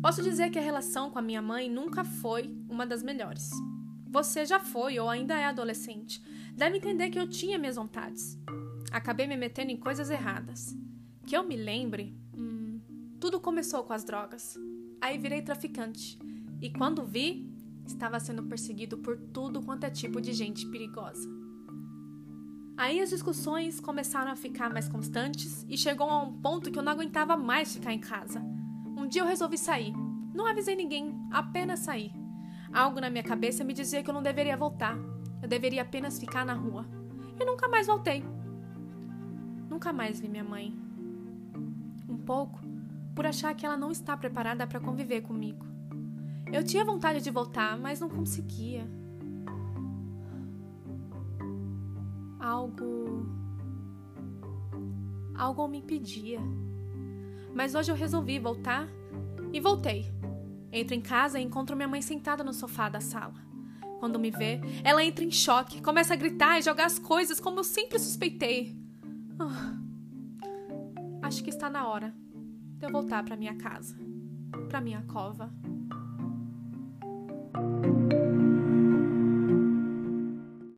Posso dizer que a relação com a minha mãe nunca foi uma das melhores. Você já foi ou ainda é adolescente. Deve entender que eu tinha minhas vontades. Acabei me metendo em coisas erradas. Que eu me lembre, hum, tudo começou com as drogas. Aí virei traficante. E quando vi, estava sendo perseguido por tudo quanto é tipo de gente perigosa. Aí as discussões começaram a ficar mais constantes e chegou a um ponto que eu não aguentava mais ficar em casa. Dia eu resolvi sair. Não avisei ninguém, apenas saí. Algo na minha cabeça me dizia que eu não deveria voltar. Eu deveria apenas ficar na rua. E nunca mais voltei. Nunca mais vi minha mãe. Um pouco por achar que ela não está preparada para conviver comigo. Eu tinha vontade de voltar, mas não conseguia. Algo. Algo me impedia. Mas hoje eu resolvi voltar e voltei. Entro em casa e encontro minha mãe sentada no sofá da sala. Quando me vê, ela entra em choque, começa a gritar e jogar as coisas como eu sempre suspeitei. Oh. Acho que está na hora de eu voltar para minha casa, para minha cova.